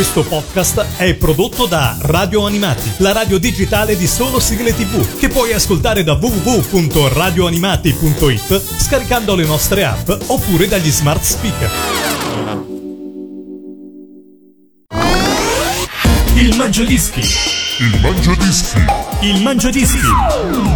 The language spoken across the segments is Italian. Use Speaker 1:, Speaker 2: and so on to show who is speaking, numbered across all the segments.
Speaker 1: Questo podcast è prodotto da Radio Animati, la radio digitale di solo sigle tv, che puoi ascoltare da www.radioanimati.it scaricando le nostre app oppure dagli smart speaker. Il Mangiadischi.
Speaker 2: Il Mangiadischi.
Speaker 1: Il Mangiadischi.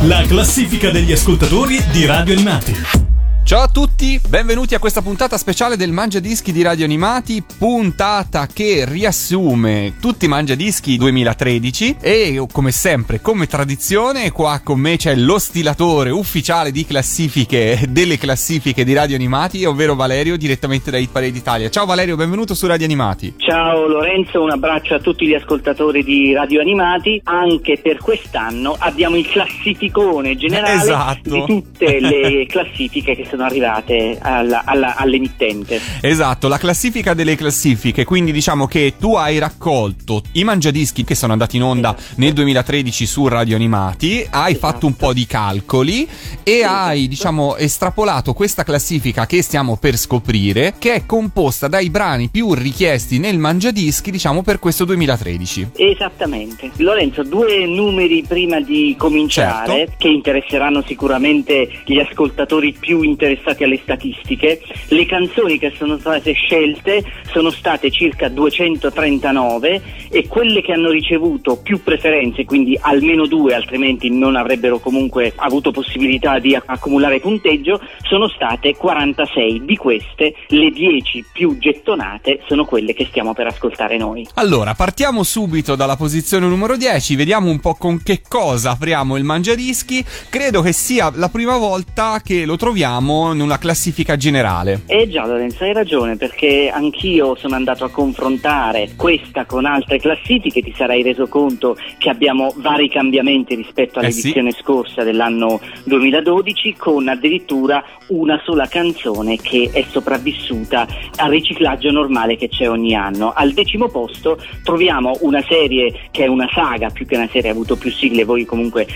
Speaker 1: La classifica degli ascoltatori di Radio Animati.
Speaker 3: Ciao a tutti, benvenuti a questa puntata speciale del Mangia Dischi di Radio Animati, puntata che riassume tutti i Mangia Dischi 2013 e come sempre, come tradizione, qua con me c'è lo stilatore ufficiale di classifiche delle classifiche di Radio Animati, ovvero Valerio direttamente da Hit Parade Italia. Ciao Valerio, benvenuto su Radio Animati.
Speaker 4: Ciao Lorenzo, un abbraccio a tutti gli ascoltatori di Radio Animati. Anche per quest'anno abbiamo il classificone generale
Speaker 3: esatto.
Speaker 4: di tutte le classifiche che sono arrivate alla, alla, all'emittente.
Speaker 3: Esatto, la classifica delle classifiche, quindi diciamo che tu hai raccolto i mangiadischi che sono andati in onda esatto. nel 2013 su Radio Animati, hai esatto. fatto un po' di calcoli e esatto. hai diciamo estrapolato questa classifica che stiamo per scoprire, che è composta dai brani più richiesti nel mangiadischi diciamo per questo 2013.
Speaker 4: Esattamente. Lorenzo, due numeri prima di cominciare certo. che interesseranno sicuramente gli ascoltatori più interessati interessati alle statistiche, le canzoni che sono state scelte sono state circa 239 e quelle che hanno ricevuto più preferenze, quindi almeno due, altrimenti non avrebbero comunque avuto possibilità di accumulare punteggio, sono state 46. Di queste, le 10 più gettonate sono quelle che stiamo per ascoltare noi.
Speaker 3: Allora, partiamo subito dalla posizione numero 10, vediamo un po' con che cosa apriamo il mangiadischi. Credo che sia la prima volta che lo troviamo troviamo in una classifica generale.
Speaker 4: Eh già Lorenzo, hai ragione perché anch'io sono andato a confrontare questa con altre classifiche, ti sarai reso conto che abbiamo vari cambiamenti rispetto all'edizione eh sì. scorsa dell'anno 2012 con addirittura una sola canzone che è sopravvissuta al riciclaggio normale che c'è ogni anno. Al decimo posto troviamo una serie che è una saga, più che una serie ha avuto più sigle, voi comunque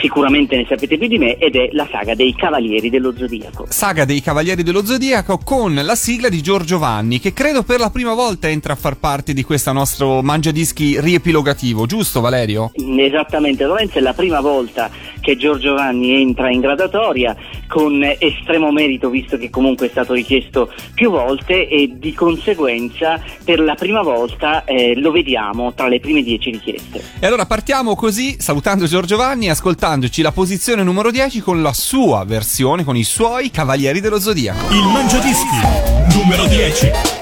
Speaker 4: sicuramente ne sapete più di me, ed è la saga dei Cavalieri dello Zodiaco
Speaker 3: saga dei Cavalieri dello Zodiaco con la sigla di Giorgio Vanni, che credo per la prima volta entra a far parte di questo nostro mangiadischi riepilogativo, giusto Valerio?
Speaker 4: Esattamente, Lorenzo è la prima volta che Giorgio Vanni entra in gradatoria con estremo merito visto che comunque è stato richiesto più volte e di conseguenza per la prima volta eh, lo vediamo tra le prime dieci richieste.
Speaker 3: E allora partiamo così salutando Giorgio Vanni e ascoltandoci la posizione numero 10 con la sua versione, con i suoi Cavalieri dello Zodiaco.
Speaker 1: Il Mangiadischi numero 10.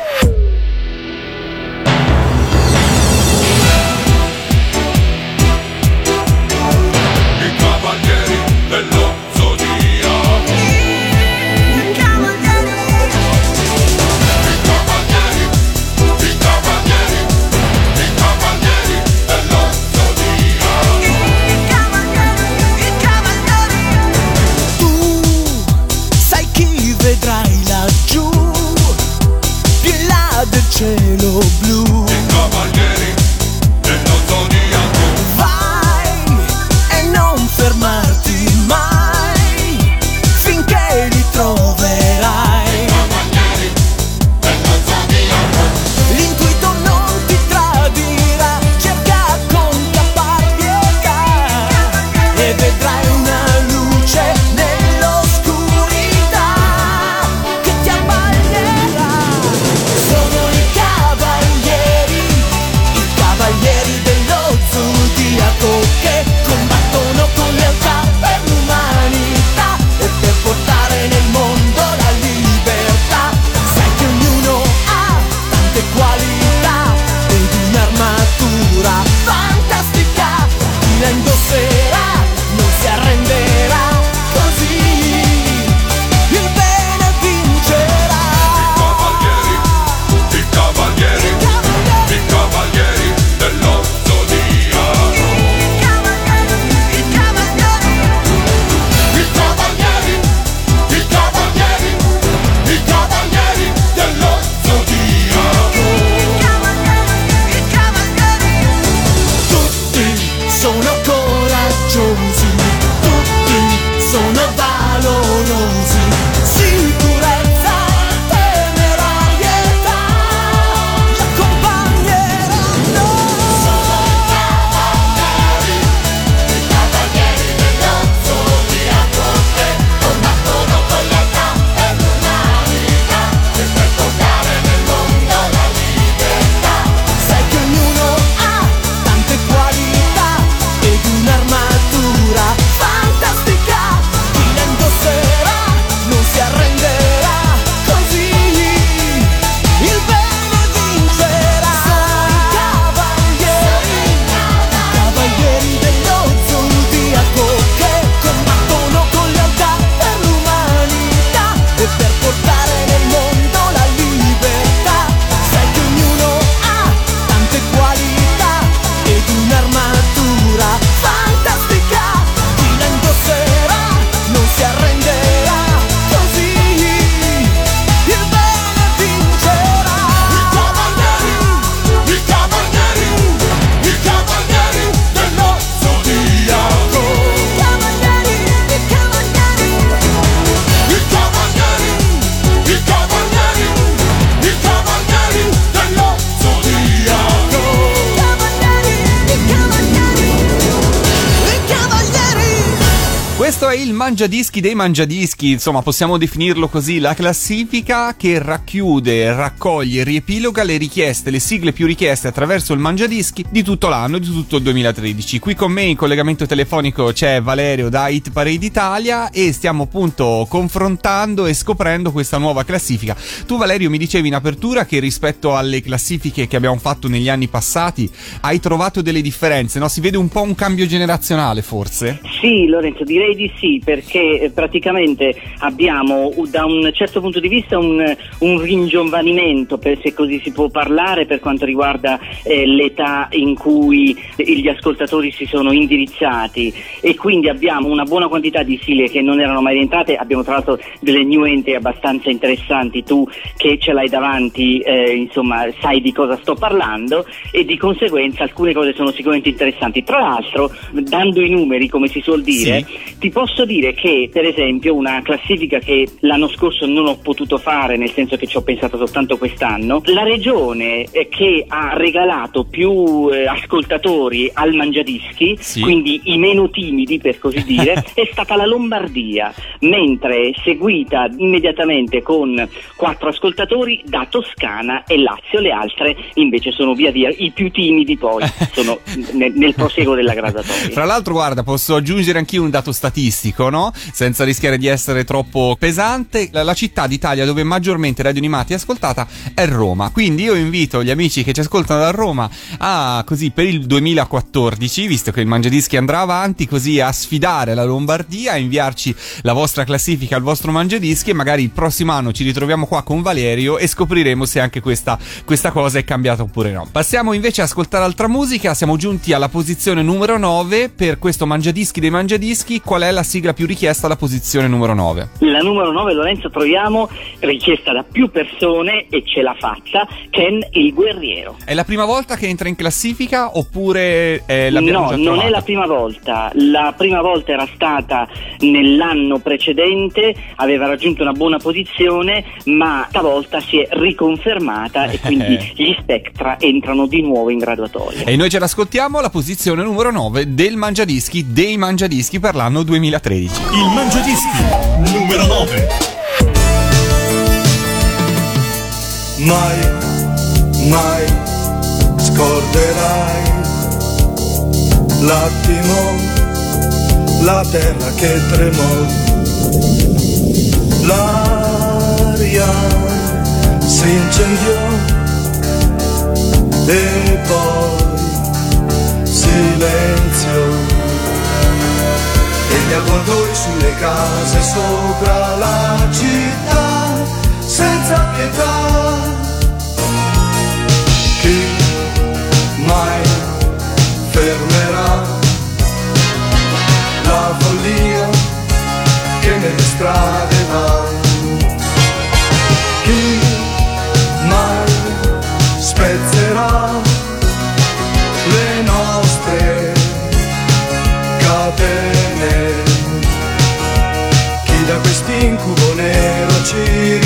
Speaker 3: Mangiadischi dei mangiadischi, insomma possiamo definirlo così, la classifica che racchiude, raccoglie, riepiloga le richieste, le sigle più richieste attraverso il mangiadischi di tutto l'anno, di tutto il 2013. Qui con me in collegamento telefonico c'è Valerio da Hit Parade Italia e stiamo appunto confrontando e scoprendo questa nuova classifica. Tu Valerio mi dicevi in apertura che rispetto alle classifiche che abbiamo fatto negli anni passati hai trovato delle differenze, no? Si vede un po' un cambio generazionale forse?
Speaker 4: Sì Lorenzo, direi di sì, perché eh, praticamente abbiamo da un certo punto di vista un, un ringiovanimento, per, se così si può parlare, per quanto riguarda eh, l'età in cui gli ascoltatori si sono indirizzati. E quindi abbiamo una buona quantità di sigle che non erano mai rientrate, abbiamo tra l'altro delle new entry abbastanza interessanti, tu che ce l'hai davanti, eh, insomma, sai di cosa sto parlando. E di conseguenza alcune cose sono sicuramente interessanti. Tra l'altro, dando i numeri, come si suol dire, sì. ti posso dire che, per esempio, una classifica che l'anno scorso non ho potuto fare, nel senso che ci ho pensato soltanto quest'anno, la regione eh, che ha regalato più eh, ascoltatori al Mangiadischi, sì. quindi i meno timidi per così dire, è stata la Lombardia, mentre seguita immediatamente con quattro ascoltatori da Toscana e Lazio, le altre invece sono via via i più timidi poi sono nel, nel proseguo della graduatoria.
Speaker 3: Tra l'altro, guarda, posso aggiungere anch'io un dato statistico statistico, no? Senza rischiare di essere troppo pesante, la, la città d'Italia dove maggiormente Radio Animati è ascoltata è Roma. Quindi io invito gli amici che ci ascoltano da Roma a così per il 2014, visto che il Mangiadischi andrà avanti, così a sfidare la Lombardia, a inviarci la vostra classifica al vostro Mangiadischi e magari il prossimo anno ci ritroviamo qua con Valerio e scopriremo se anche questa, questa cosa è cambiata oppure no. Passiamo invece a ascoltare altra musica, siamo giunti alla posizione numero 9 per questo Mangiadischi dei Mangiadischi. Qual è la sigla più richiesta alla posizione numero 9?
Speaker 4: La numero 9, Lorenzo, troviamo richiesta da più persone e ce l'ha fatta, Ken il guerriero.
Speaker 3: È la prima volta che entra in classifica oppure è la
Speaker 4: No, non è la prima volta. La prima volta era stata nell'anno precedente, aveva raggiunto una buona posizione, ma stavolta si è riconfermata e quindi gli Spectra entrano di nuovo in graduatoria.
Speaker 3: E noi ce l'ascoltiamo alla posizione numero 9 del Mangiadischi, dei Mangiadischi per l'anno 2020. 2013.
Speaker 1: Il Mangiadischi numero 9.
Speaker 5: Mai, mai scorderai l'attimo, la terra che tremò, l'aria si incendiò e poi silenzio e gli avvoltoi sulle case sopra la città senza pietà. Chi mai fermerà la follia che nelle strade va? Chi mai spezzerà
Speaker 3: ti.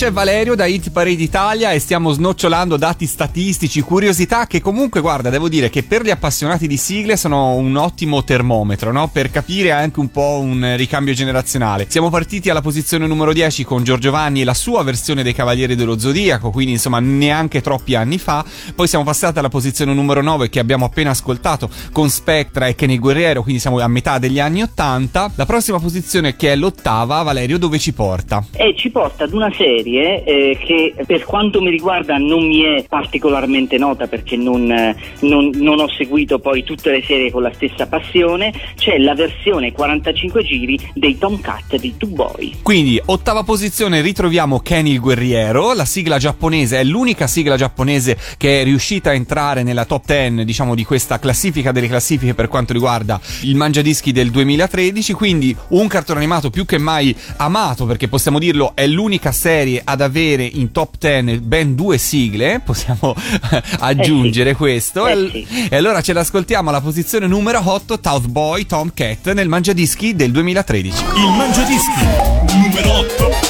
Speaker 3: C'è Valerio da Hit Parade Italia e stiamo snocciolando dati statistici, curiosità che comunque, guarda, devo dire che per gli appassionati di sigle sono un ottimo termometro, no? Per capire anche un po' un ricambio generazionale. Siamo partiti alla posizione numero 10 con Giorgio Vanni e la sua versione dei Cavalieri dello Zodiaco, quindi insomma neanche troppi anni fa. Poi siamo passati alla posizione numero 9 che abbiamo appena ascoltato con Spectra e Kenny Guerriero, quindi siamo a metà degli anni 80. La prossima posizione che è l'ottava, Valerio, dove ci porta?
Speaker 4: E ci porta ad una serie eh, che per quanto mi riguarda non mi è particolarmente nota perché non, eh, non- non ho seguito poi tutte le serie con la stessa passione, c'è la versione 45 giri dei Tomcat di Two Boy.
Speaker 3: Quindi, ottava posizione, ritroviamo Kenny il Guerriero. La sigla giapponese è l'unica sigla giapponese che è riuscita a entrare nella top 10, diciamo, di questa classifica delle classifiche per quanto riguarda il mangiadischi del 2013. Quindi, un cartone animato più che mai amato, perché possiamo dirlo, è l'unica serie ad avere in top 10 ben due sigle. Possiamo aggiungere questo.
Speaker 4: Eh
Speaker 3: e,
Speaker 4: sì.
Speaker 3: e allora ce l'ascoltiamo alla posizione numero 8, South Boy Tomcat nel mangiadischi del 2013.
Speaker 1: Il Mangiadischi numero 8.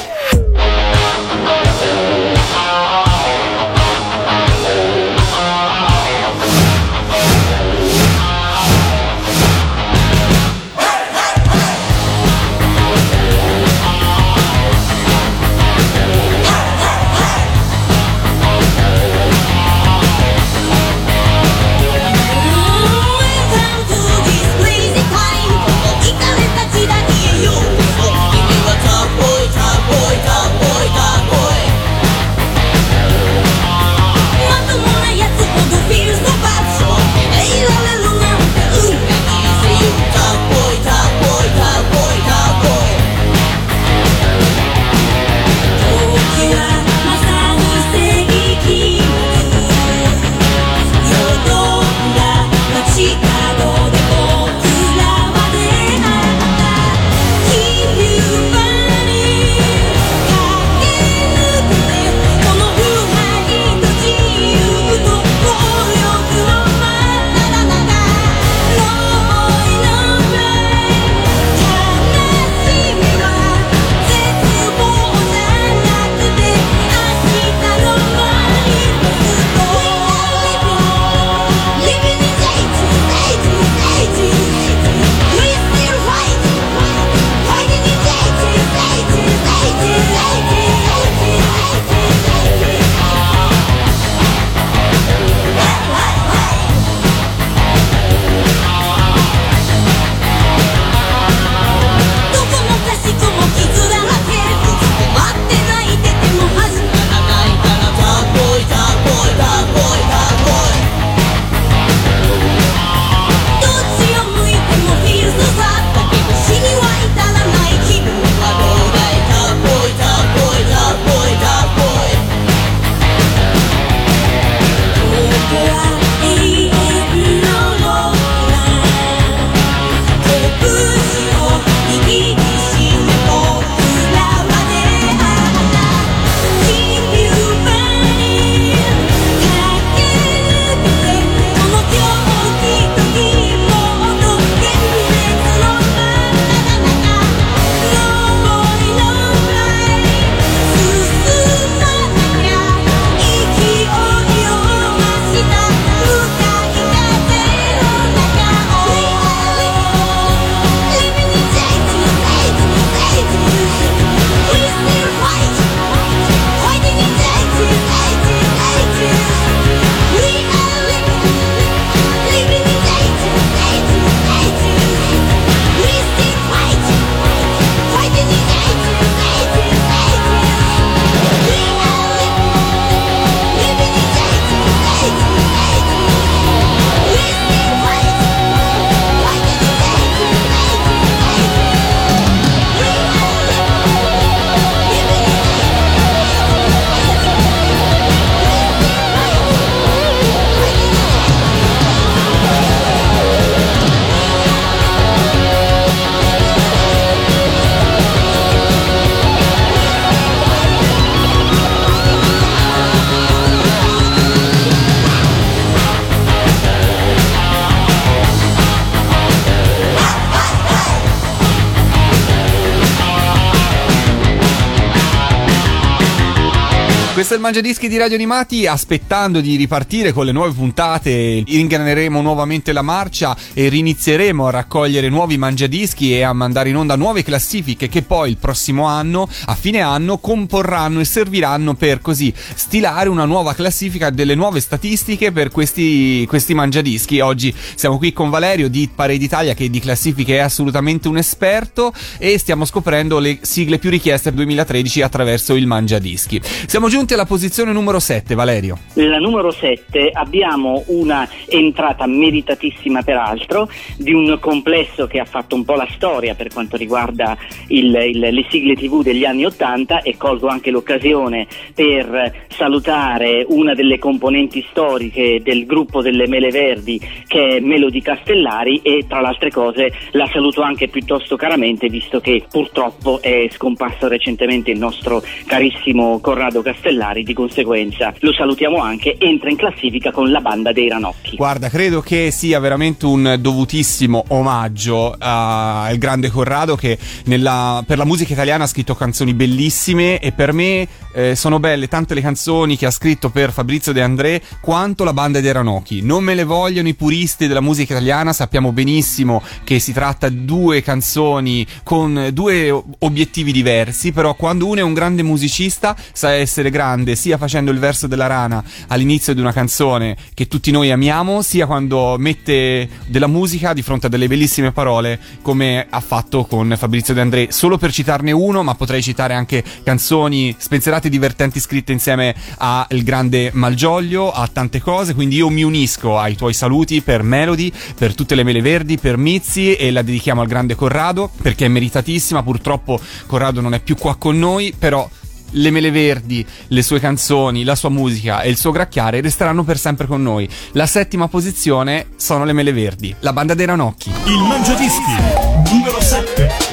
Speaker 3: Questo è il Mangia Dischi di Radio Animati, aspettando di ripartire con le nuove puntate, ingraneremo nuovamente la marcia e rinizieremo a raccogliere nuovi mangiadischi e a mandare in onda nuove classifiche che poi il prossimo anno, a fine anno, comporranno e serviranno per così stilare una nuova classifica delle nuove statistiche per questi, questi mangiadischi. Oggi siamo qui con Valerio di Parade Italia che di classifiche è assolutamente un esperto e stiamo scoprendo le sigle più richieste per 2013 attraverso il mangiadischi. Siamo giunti alla posizione numero 7, Valerio.
Speaker 4: Nella numero 7 abbiamo una entrata meritatissima peraltro di un complesso che ha fatto un po' la storia per quanto riguarda il, il, le sigle tv degli anni 80 e colgo anche l'occasione per salutare una delle componenti storiche del gruppo delle Mele Verdi che è Melody Castellari e tra le altre cose la saluto anche piuttosto caramente visto che purtroppo è scomparso recentemente il nostro carissimo Corrado Castellari, di conseguenza lo salutiamo anche, entra in classifica con la banda dei Ranocchi.
Speaker 3: Guarda, credo che sia veramente un dovutissimo omaggio al grande Corrado che nella, per la musica italiana ha scritto canzoni bellissime e per me eh, sono belle tante le canzoni che ha scritto per Fabrizio De André quanto la banda dei Ranocchi. Non me le vogliono i puristi della musica italiana, sappiamo benissimo che si tratta di due canzoni con due obiettivi diversi, però quando uno è un grande musicista sa essere grande sia facendo il verso della rana all'inizio di una canzone che tutti noi amiamo, sia quando mette della musica di fronte a delle bellissime parole come ha fatto con Fabrizio De André. Solo per citarne uno, ma potrei citare anche canzoni spensierate e divertenti scritte insieme al grande Malgioglio, a tante cose, quindi io mi unisco ai tuoi saluti per Melody, per tutte le mele verdi, per Mizzi e la dedichiamo al grande Corrado perché è meritatissima, purtroppo Corrado non è più qua con noi, però le mele verdi, le sue canzoni, la sua musica e il suo gracchiare resteranno per sempre con noi. La settima posizione sono le mele verdi, la banda dei ranocchi.
Speaker 1: Il mangiadischi numero 7.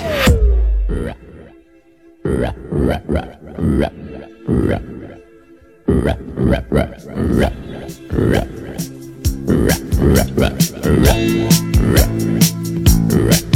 Speaker 6: di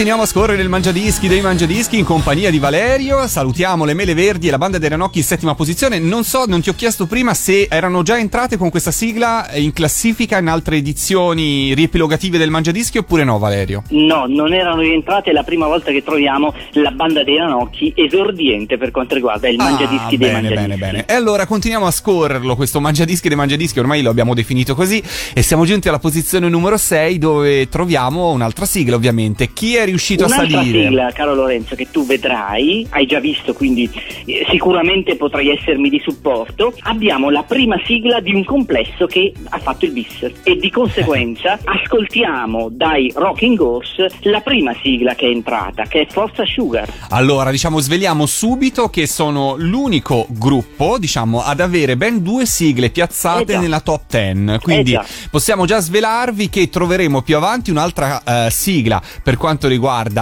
Speaker 3: Continuiamo a scorrere il mangiadischi dei mangiadischi in compagnia di Valerio. Salutiamo le mele verdi e la banda dei ranocchi in settima posizione. Non so, non ti ho chiesto prima se erano già entrate con questa sigla in classifica in altre edizioni riepilogative del mangiadischi oppure no, Valerio?
Speaker 4: No, non erano rientrate, è la prima volta che troviamo la banda dei ranocchi esordiente per quanto riguarda il mangiadischi
Speaker 3: ah,
Speaker 4: dei
Speaker 3: bene,
Speaker 4: mangiadischi.
Speaker 3: bene, bene. E allora continuiamo a scorrerlo, questo mangiadischi dei mangiadischi, ormai lo abbiamo definito così, e siamo giunti alla posizione numero 6 dove troviamo un'altra sigla, ovviamente. Chi è riuscito a
Speaker 4: Un'altra
Speaker 3: salire?
Speaker 4: sigla, caro Lorenzo, che tu vedrai, hai già visto, quindi eh, sicuramente potrai essermi di supporto. Abbiamo la prima sigla di un complesso che ha fatto il bis e di conseguenza ascoltiamo dai Rocking Horse la prima sigla che è entrata, che è Forza Sugar.
Speaker 3: Allora, diciamo, sveliamo subito che sono l'unico gruppo, diciamo, ad avere ben due sigle piazzate
Speaker 4: Eh
Speaker 3: nella top 10. Quindi
Speaker 4: Eh già.
Speaker 3: possiamo già svelarvi che troveremo più avanti un'altra sigla per quanto riguarda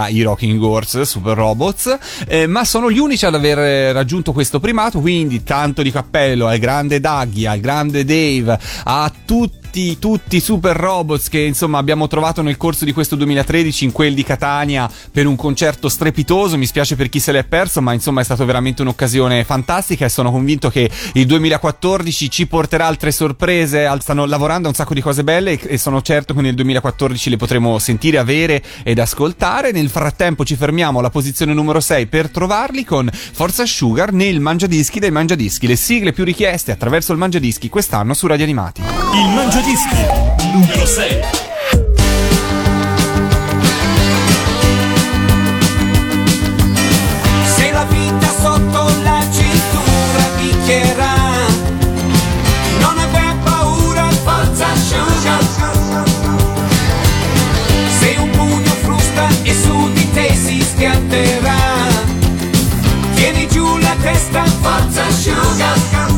Speaker 3: i Rocking Horse, Super Robots, eh, ma sono gli unici ad aver eh, raggiunto questo primato, quindi tanto di cappello al grande Daggy, al grande Dave, a tutti tutti i super robots che insomma abbiamo trovato nel corso di questo 2013 in quel di Catania per un concerto strepitoso. Mi spiace per chi se l'è perso ma insomma è stata veramente un'occasione fantastica e sono convinto che il 2014 ci porterà altre sorprese. Stanno lavorando a un sacco di cose belle e- e sono certo che nel 2014 le potremo sentire, avere ed ascoltare. Nel frattempo ci fermiamo alla posizione numero 6 per trovarli con Forza Sugar nel Mangiadischi dei Mangiadischi le sigle più richieste attraverso il Mangiadischi quest'anno su Radio Animati.
Speaker 1: Il Mangiadischi numero 6.
Speaker 7: Se la vita sotto la cintura picchierà, non aver paura, forza asciuga. Se un pugno frusta e su di te si schianterà, tieni giù la testa, forza asciuga.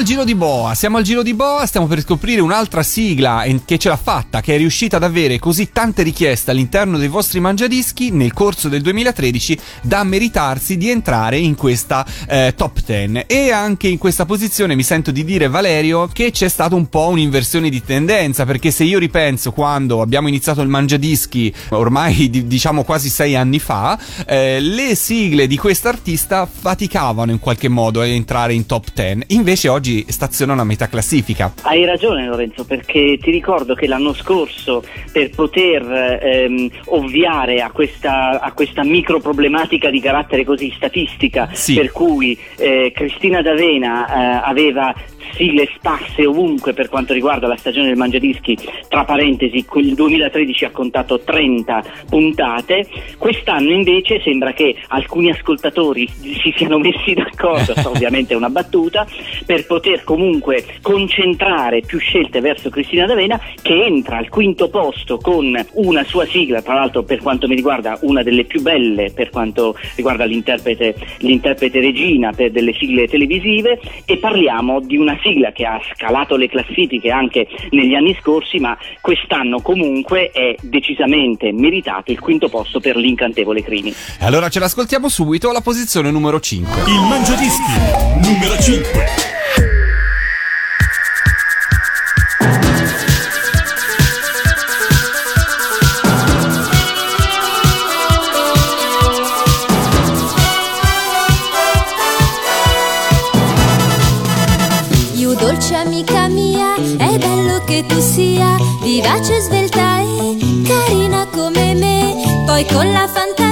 Speaker 7: Al
Speaker 3: giro di boa, siamo al giro di boa, stiamo per scoprire un'altra sigla en- che ce l'ha fatta, che è riuscita ad avere così tante richieste all'interno dei vostri mangiadischi nel corso del 2013 da meritarsi di entrare in questa eh, top 10. E anche in questa posizione mi sento di dire, Valerio, che c'è stata un po' un'inversione di tendenza, perché se io ripenso quando abbiamo iniziato il mangiadischi, ormai di- diciamo quasi sei anni fa, eh, le sigle di quest'artista faticavano in qualche modo a entrare in top 10. Invece invece oggi stazionano a metà classifica.
Speaker 4: Hai ragione Lorenzo, perché ti ricordo che l'anno scorso per poter ehm, ovviare a questa, a questa micro problematica di carattere così statistica,
Speaker 3: Sì.
Speaker 4: per cui eh, Cristina D'Avena eh, aveva sigle sparse ovunque per quanto riguarda la stagione del Mangiadischi, tra parentesi il 2013 ha contato 30 puntate, quest'anno invece sembra che alcuni ascoltatori si siano messi d'accordo, ovviamente è una battuta, per poter comunque concentrare più scelte verso Cristina D'Avena che entra al quinto posto con una sua sigla, tra l'altro per quanto mi riguarda una delle più belle per quanto riguarda l'interprete, l'interprete regina per delle sigle televisive e parliamo di una sigla che ha scalato le classifiche anche negli anni scorsi ma quest'anno comunque è decisamente meritato il quinto posto per l'incantevole Crimi.
Speaker 3: Allora ce l'ascoltiamo subito alla posizione numero 5.
Speaker 1: Il Mangiadischi numero 5.
Speaker 8: Che tu sia vivace, svelta e carina come me. Poi con la fantasia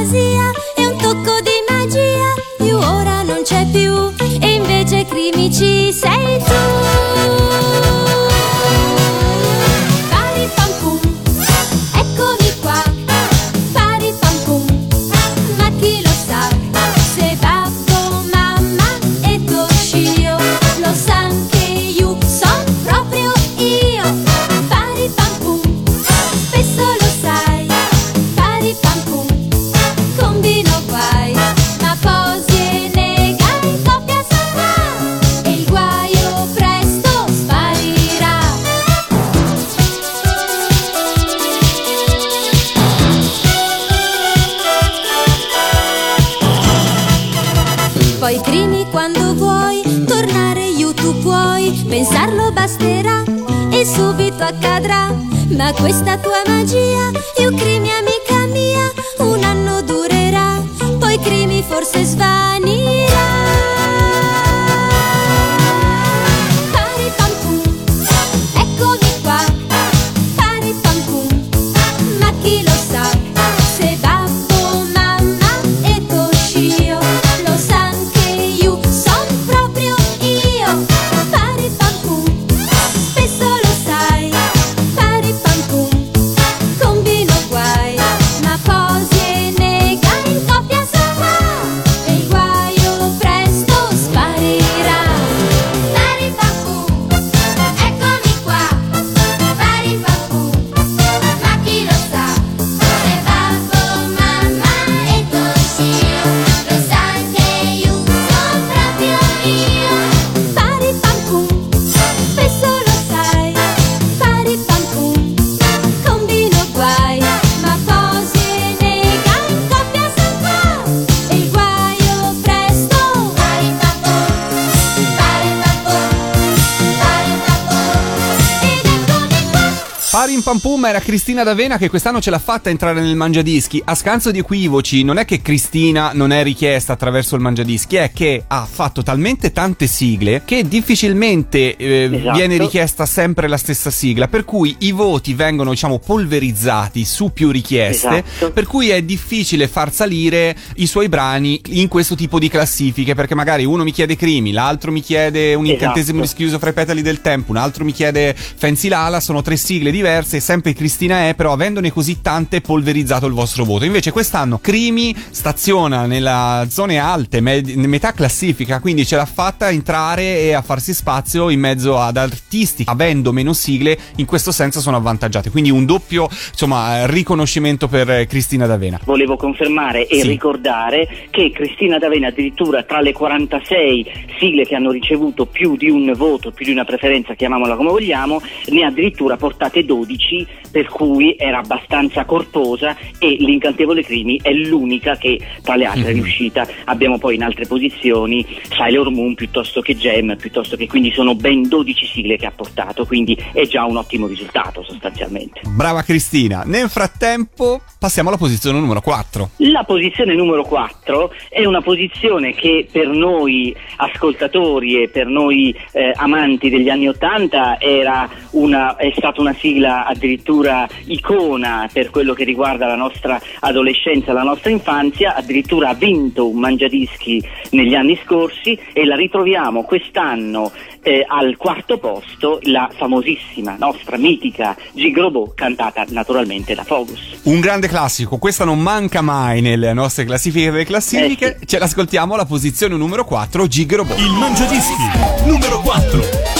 Speaker 3: Pam Pum era Cristina D'Avena che quest'anno ce l'ha fatta entrare nel Mangiadischi. A scanso di equivoci, non è che Cristina non è richiesta attraverso il Mangiadischi, è che ha fatto talmente tante sigle che difficilmente eh,
Speaker 4: Esatto.
Speaker 3: viene richiesta sempre la stessa sigla, per cui i voti vengono, diciamo, polverizzati su più richieste,
Speaker 4: Esatto.
Speaker 3: per cui è difficile far salire i suoi brani in questo tipo di classifiche, perché magari uno mi chiede Crimi, l'altro mi chiede un
Speaker 4: Esatto.
Speaker 3: incantesimo rischiuso fra i petali del tempo, un altro mi chiede Fancy Lala, sono tre sigle diverse, sempre Cristina è, però avendone così tante polverizzato il vostro voto. Invece quest'anno Crimi staziona nella zone alte, med- metà classifica, quindi ce l'ha fatta entrare e a farsi spazio in mezzo ad artisti, avendo meno sigle, in questo senso sono avvantaggiate. Quindi un doppio, insomma, riconoscimento per Cristina D'Avena.
Speaker 4: Volevo confermare e
Speaker 3: Sì.
Speaker 4: ricordare che Cristina D'Avena addirittura tra le 46 sigle che hanno ricevuto più di un voto, più di una preferenza, chiamiamola come vogliamo, ne ha addirittura portate 12 she per cui era abbastanza corposa e l'Incantevole Crimi è l'unica che tra le altre è riuscita. Abbiamo poi in altre posizioni Sailor Moon piuttosto che Gem, piuttosto che quindi sono ben 12 sigle che ha portato, quindi è già un ottimo risultato sostanzialmente.
Speaker 3: Brava Cristina. Nel frattempo passiamo alla posizione numero 4.
Speaker 4: La posizione numero 4 è una posizione che per noi ascoltatori e per noi eh, amanti degli anni 80 era una, è stata una sigla addirittura icona per quello che riguarda la nostra adolescenza, la nostra infanzia, addirittura ha vinto un mangiadischi negli anni scorsi e la ritroviamo quest'anno eh, al quarto posto, la famosissima nostra mitica Gigrobo cantata naturalmente da Fogus.
Speaker 3: Un grande classico, questa non manca mai nelle nostre classifiche delle classifiche.
Speaker 4: Eh
Speaker 3: Ce l'ascoltiamo alla posizione numero 4, Gig Robot.
Speaker 9: Il Mangiadischi numero 4.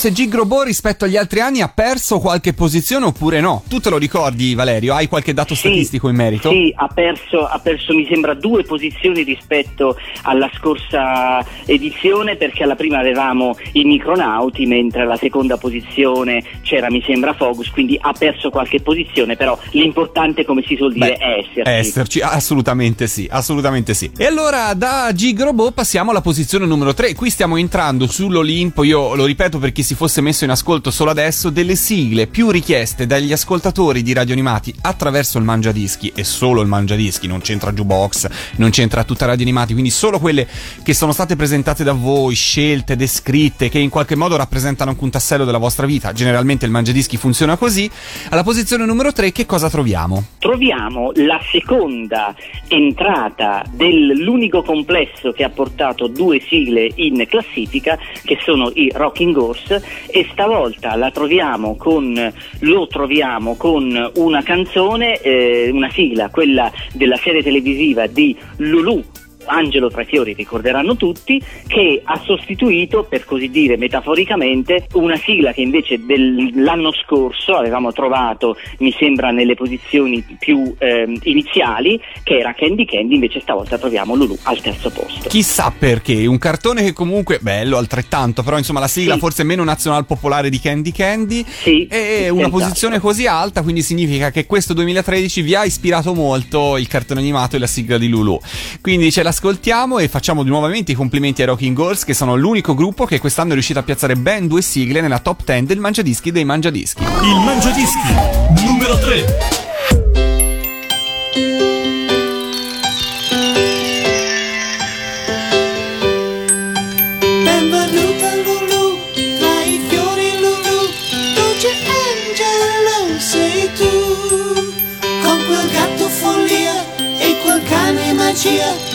Speaker 10: Se
Speaker 3: Gig Robot rispetto agli altri anni ha perso qualche posizione oppure no. Tu te lo ricordi, Valerio? Hai qualche dato
Speaker 4: Sì,
Speaker 3: statistico in merito?
Speaker 4: Sì, ha perso, ha perso mi sembra due posizioni rispetto alla scorsa edizione perché alla prima avevamo i micronauti mentre alla seconda posizione c'era mi sembra Fogus, quindi ha perso qualche posizione, però l'importante come si suol dire
Speaker 3: Beh,
Speaker 4: è esserci.
Speaker 3: Esserci, assolutamente sì, assolutamente sì. E allora da Gig Robot passiamo alla posizione numero 3. Qui stiamo entrando sull'Olimpo, io lo ripeto per chi si fosse messo in ascolto solo adesso, delle sigle più richieste dagli ascoltatori di Radio Animati attraverso il Mangiadischi e solo il Mangiadischi, non c'entra Jukebox, non c'entra tutta Radio Animati, quindi solo quelle che sono state presentate da voi, scelte, descritte, che in qualche modo rappresentano anche un tassello della vostra vita. Generalmente il Mangiadischi funziona così. Alla posizione numero 3 che cosa troviamo?
Speaker 4: Troviamo la seconda entrata dell'unico complesso che ha portato due sigle in classifica, che sono i Rocking Horse, e stavolta la troviamo con, lo troviamo con una canzone, eh, una sigla, quella della serie televisiva di Lulu. Angelo tra i fiori ricorderanno tutti che ha sostituito per così dire metaforicamente una sigla che invece dell'anno scorso avevamo trovato mi sembra nelle posizioni più ehm, iniziali che era Candy Candy invece stavolta troviamo Lulu al terzo posto
Speaker 3: Chissà perché, un cartone che comunque bello altrettanto, però insomma la sigla
Speaker 4: Sì.
Speaker 3: forse meno nazional popolare di Candy Candy
Speaker 4: Sì,
Speaker 3: e una
Speaker 4: esatto.
Speaker 3: posizione così alta, quindi significa che questo 2013 vi ha ispirato molto il cartone animato e la sigla di Lulu. Quindi ce ascoltiamo e facciamo nuovamente i complimenti ai Rocking Girls che sono l'unico gruppo che quest'anno è riuscito a piazzare ben due sigle nella top 10 del Mangiadischi dei Mangiadischi.
Speaker 9: Il Mangiadischi numero 3.
Speaker 11: magia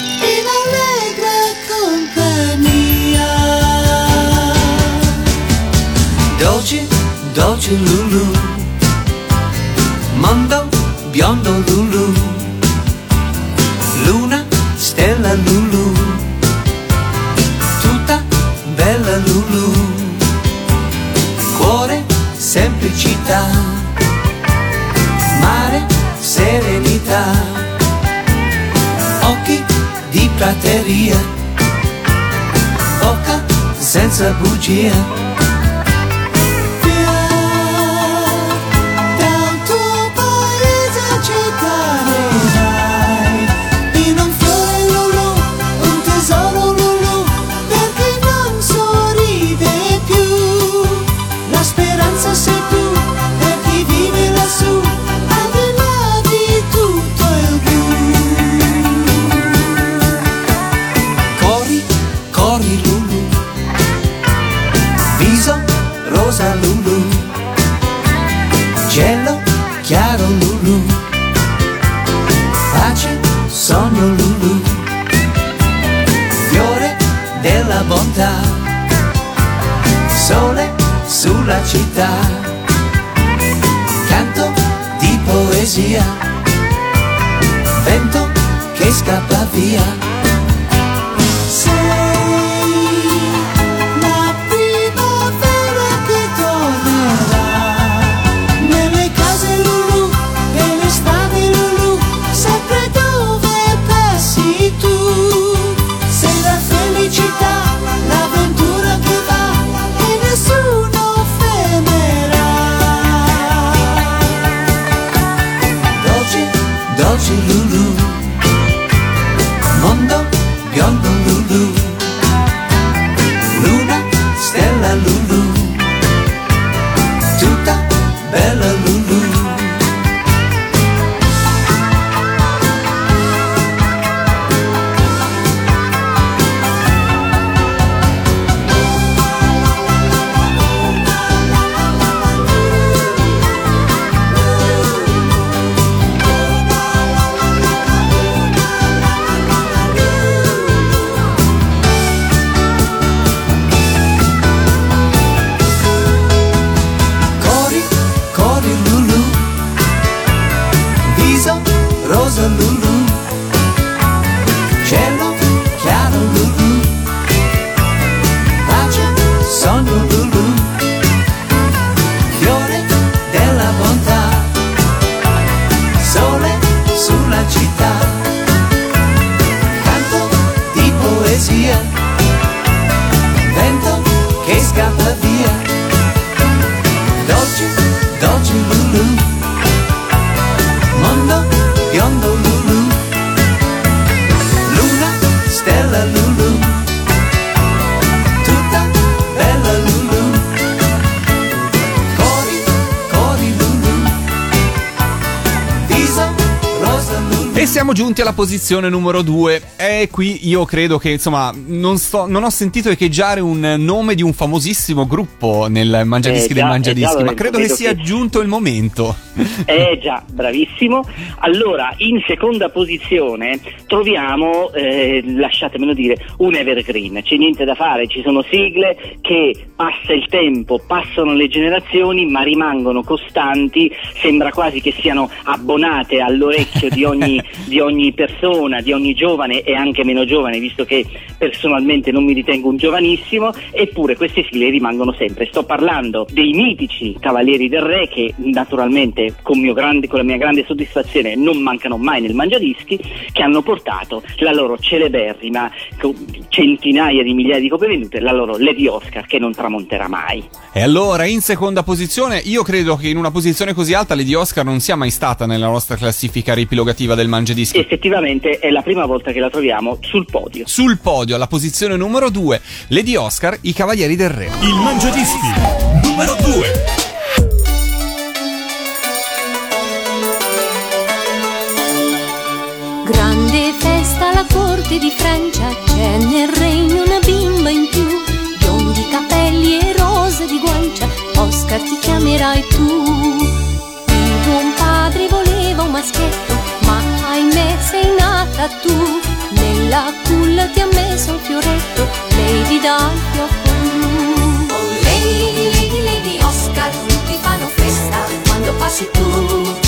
Speaker 11: Lulu, mondo biondo Lulu, luna, stella Lulu, tutta bella Lulu, cuore, semplicità, mare, serenità, occhi di prateria, bocca senza bugia. Che scappa via.
Speaker 3: Siamo giunti alla posizione numero 2. E qui io credo che, insomma, non, sto- non ho sentito echeggiare un nome di un famosissimo gruppo nel Mangiadischi
Speaker 4: Eh,
Speaker 3: del
Speaker 4: già,
Speaker 3: Mangiadischi,
Speaker 4: eh,
Speaker 3: ma credo che sia
Speaker 4: che-
Speaker 3: giunto il momento.
Speaker 4: Eh già, bravissimo. Allora, in seconda posizione troviamo, eh, lasciatemelo dire, un evergreen. C'è niente da fare, ci sono sigle che passa il tempo, passano le generazioni, ma rimangono costanti. Sembra quasi che siano abbonate all'orecchio di ogni, di ogni persona, di ogni giovane e anche meno giovane, visto che personalmente non mi ritengo un giovanissimo, eppure queste sigle rimangono sempre. Sto parlando dei mitici Cavalieri del Re che naturalmente con, grande- con la mia grande soddisfazione non mancano mai nel Mangiadischi, che hanno portato la loro celeberrima centinaia di migliaia di copie vendute, la loro Lady Oscar che non tramonterà mai.
Speaker 3: E allora, in seconda posizione, io credo che in una posizione così alta Lady Oscar non sia mai stata nella nostra classifica ripilogativa del Mangiadischi.
Speaker 4: Effettivamente è la prima volta che la troviamo sul podio.
Speaker 3: Sul podio, alla posizione numero 2, Lady Oscar, i Cavalieri del Re.
Speaker 1: Il Mangiadischi numero 2.
Speaker 8: Grande festa alla corte di Francia, c'è nel regno una bimba in più, biondi capelli e rose di guancia, Oscar ti chiamerai tu. Il buon padre voleva un maschietto, me sei nata tu,
Speaker 12: nella culla ti ha messo un fioretto, Lady dal fiocco blu.
Speaker 13: Oh Lady, Lady, Lady Oscar, tutti fanno festa quando passi tu.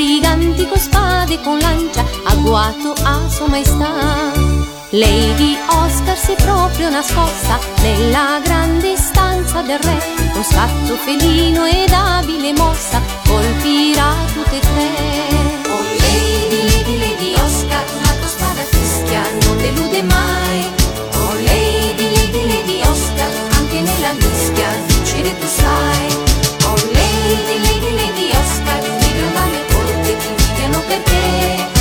Speaker 12: Briganti con spade e con lancia, agguato a sua maestà. Lady Oscar si è proprio nascosta nella grande stanza del re, con scatto felino ed abile mossa, colpirà tutte e tre.
Speaker 13: Oh. Oh Lady, Lady, Lady Oscar, anche nella mischia vincere tu sai. Invidiano perché.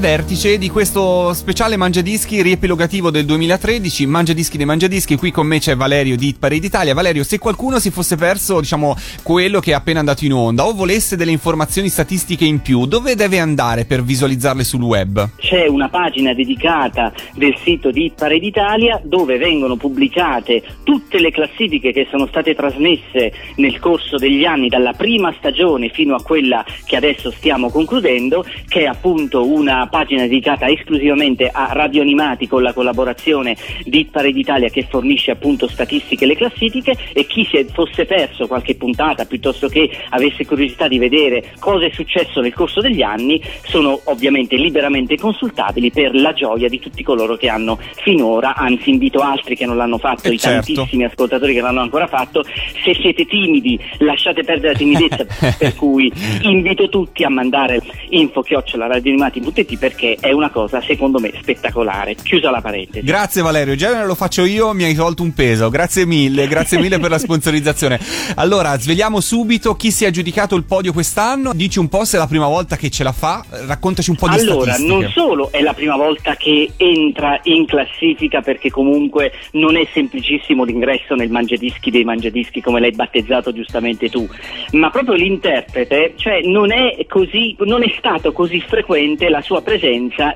Speaker 3: Vertice di questo speciale Mangiadischi riepilogativo del 2013, Mangiadischi dei Mangiadischi, qui con me c'è Valerio di Parade Italia. Valerio, se qualcuno si fosse perso, diciamo, quello che è appena andato in onda o volesse delle informazioni statistiche in più, dove deve andare per visualizzarle sul web?
Speaker 4: C'è una pagina dedicata del sito di Parade Italia dove vengono pubblicate tutte le classifiche che sono state trasmesse nel corso degli anni dalla prima stagione fino a quella che adesso stiamo concludendo, che è appunto una pagina dedicata esclusivamente a radio animati con la collaborazione di Parade Italia che fornisce appunto statistiche e le classifiche e chi si fosse perso qualche puntata piuttosto che avesse curiosità di vedere cosa è successo nel corso degli anni sono ovviamente liberamente consultabili per la gioia di tutti coloro che hanno finora, anzi invito altri che non l'hanno fatto,
Speaker 3: Eh,
Speaker 4: i
Speaker 3: certo.
Speaker 4: tantissimi ascoltatori che l'hanno ancora fatto, se siete timidi lasciate perdere la timidezza, per cui invito tutti a mandare info chiocciola radioanimati.it perché è una cosa secondo me spettacolare. Chiusa la parentesi.
Speaker 3: Grazie Valerio, genere lo faccio io, mi hai tolto un peso, grazie mille, grazie mille per la sponsorizzazione. Allora, sveliamo subito chi si è aggiudicato il podio quest'anno, dici un po' se è la prima volta che ce la fa, raccontaci un po' di
Speaker 4: Allora,
Speaker 3: statistiche.
Speaker 4: non solo è la prima volta che entra in classifica perché comunque non è semplicissimo l'ingresso nel mangiadischi dei mangiadischi come l'hai battezzato giustamente tu, ma proprio l'interprete, cioè non è così, non è stato così frequente la sua presenza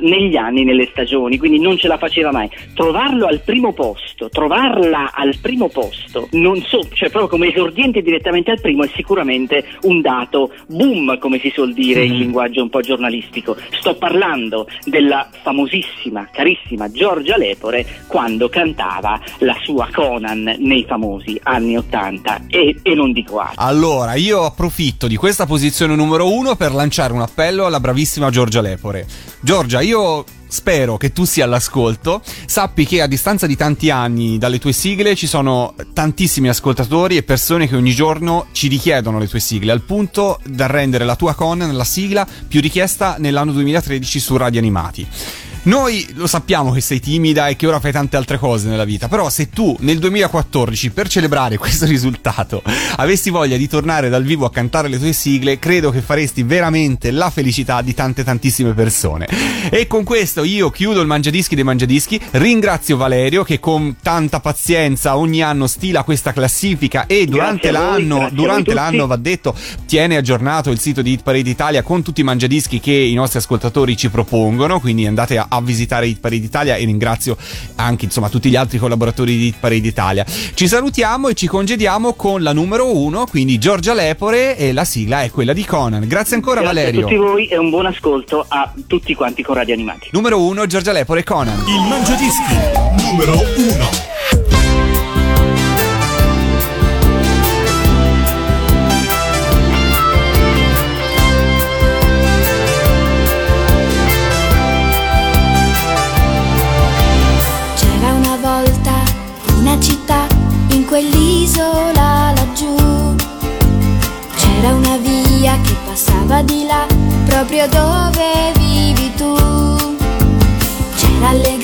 Speaker 4: negli anni, nelle stagioni, quindi non ce la faceva mai. Trovarlo al primo posto, trovarla al primo posto, non so, cioè proprio come esordiente direttamente al primo è sicuramente un dato boom, come si suol dire in linguaggio un po' giornalistico. Sto parlando della famosissima, carissima Giorgia Lepore quando cantava la sua Conan nei famosi anni Ottanta e, e non dico altro.
Speaker 3: Allora, io approfitto di questa posizione numero uno per lanciare un appello alla bravissima Giorgia Lepore. Giorgia, io spero che tu sia all'ascolto. Sappi che a distanza di tanti anni dalle tue sigle ci sono tantissimi ascoltatori e persone che ogni giorno ci richiedono le tue sigle, al punto da rendere la tua Conan la sigla più richiesta nell'anno 2013 su Radio Animati. Noi lo sappiamo che sei timida e che ora fai tante altre cose nella vita, però se tu nel 2014 per celebrare questo risultato avessi voglia di tornare dal vivo a cantare le tue sigle, credo che faresti veramente la felicità di tante tantissime persone. E con questo io chiudo il Mangiadischi dei Mangiadischi, ringrazio Valerio che con tanta pazienza ogni anno stila questa classifica e durante
Speaker 4: voi,
Speaker 3: l'anno, durante l'anno va detto, tiene aggiornato il sito di Hit Parade Italia con tutti i mangiadischi che i nostri ascoltatori ci propongono, quindi andate a, a visitare Hit Parade Italia e ringrazio anche insomma tutti gli altri collaboratori di Hit Parade Italia. Ci salutiamo e ci congediamo con la numero uno, quindi Giorgia Lepore e la sigla è quella di Conan. Grazie ancora
Speaker 4: Grazie a
Speaker 3: Valerio.
Speaker 4: tutti voi e un buon ascolto a tutti quanti con Radio Animati.
Speaker 3: Numero uno Giorgia Lepore e Conan.
Speaker 1: Il Mangiadischi numero 1.
Speaker 12: Quell'isola laggiù. C'era una via che passava di là, proprio dove vivi tu. C'era allegria,